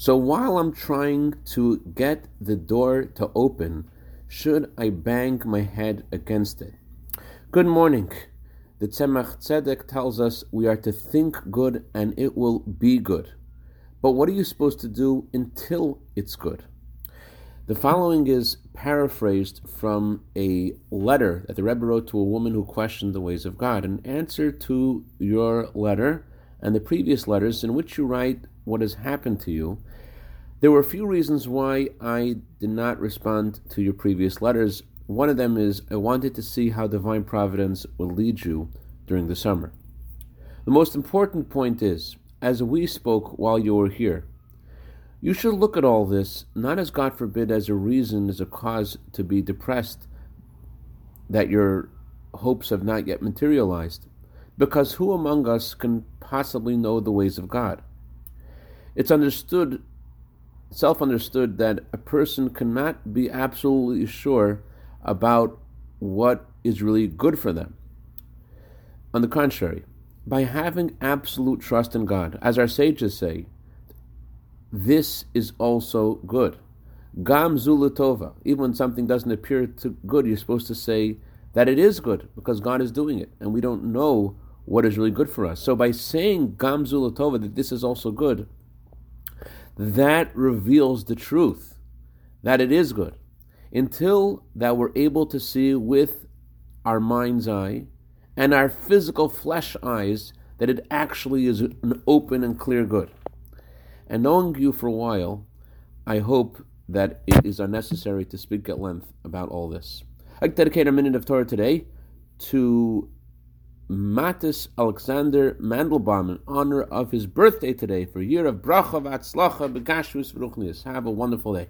So while I'm trying to get the door to open, should I bang my head against it? Good morning. The Tzemach Tzedek tells us we are to think good and it will be good. But what are you supposed to do until it's good? The following is paraphrased from a letter that the Rebbe wrote to a woman who questioned the ways of God. An answer to your letter and the previous letters in which you write what has happened to you. There were a few reasons why I did not respond to your previous letters. One of them is I wanted to see how divine providence will lead you during the summer. The most important point is, as we spoke while you were here, you should look at all this not as God forbid as a reason, as a cause to be depressed that your hopes have not yet materialized, because who among us can possibly know the ways of God? It's understood, self understood, that a person cannot be absolutely sure about what is really good for them. On the contrary, by having absolute trust in God, as our sages say, this is also good. Gam zu l'tova. Even when something doesn't appear to good, you're supposed to say that it is good because God is doing it, and we don't know what is really good for us. So by saying gam zu l'tova that this is also good, that reveals the truth that it is good. Until that we're able to see with our mind's eye and our physical flesh eyes that it actually is an open and clear good. And knowing you for a while, I hope that it is unnecessary to speak at length about all this. I dedicate a minute of Torah today to Matis Alexander Mandelbaum in honor of his birthday today for a year of bracha v'atzlacha begashmus v'ruchnius. Have a wonderful day.